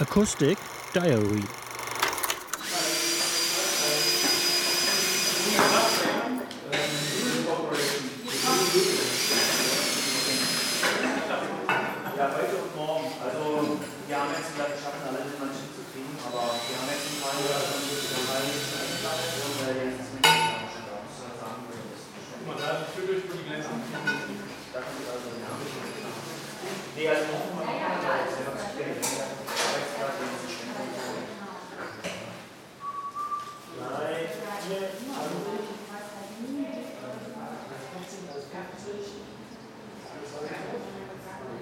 Acoustic Diary Ja, heute und morgen. Also, wir haben jetzt vielleicht geschaffen, alle Menschen zu kriegen, aber wir haben jetzt ein paar Jahre schon eingeladen und äh, jetzt ist nichts mehr schon da. Muss man sagen, das ist Guck mal, da führt euch die Gläser. Da kommt also ja. Nee, also noch mal. Ja, ja, ja. Das ist ja was zu viel. Arbeitsplatz, den ist schon Nein, hier,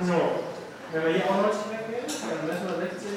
So. Wenn wir hier auch 90 weggehen, dann messen wir 60 und 60.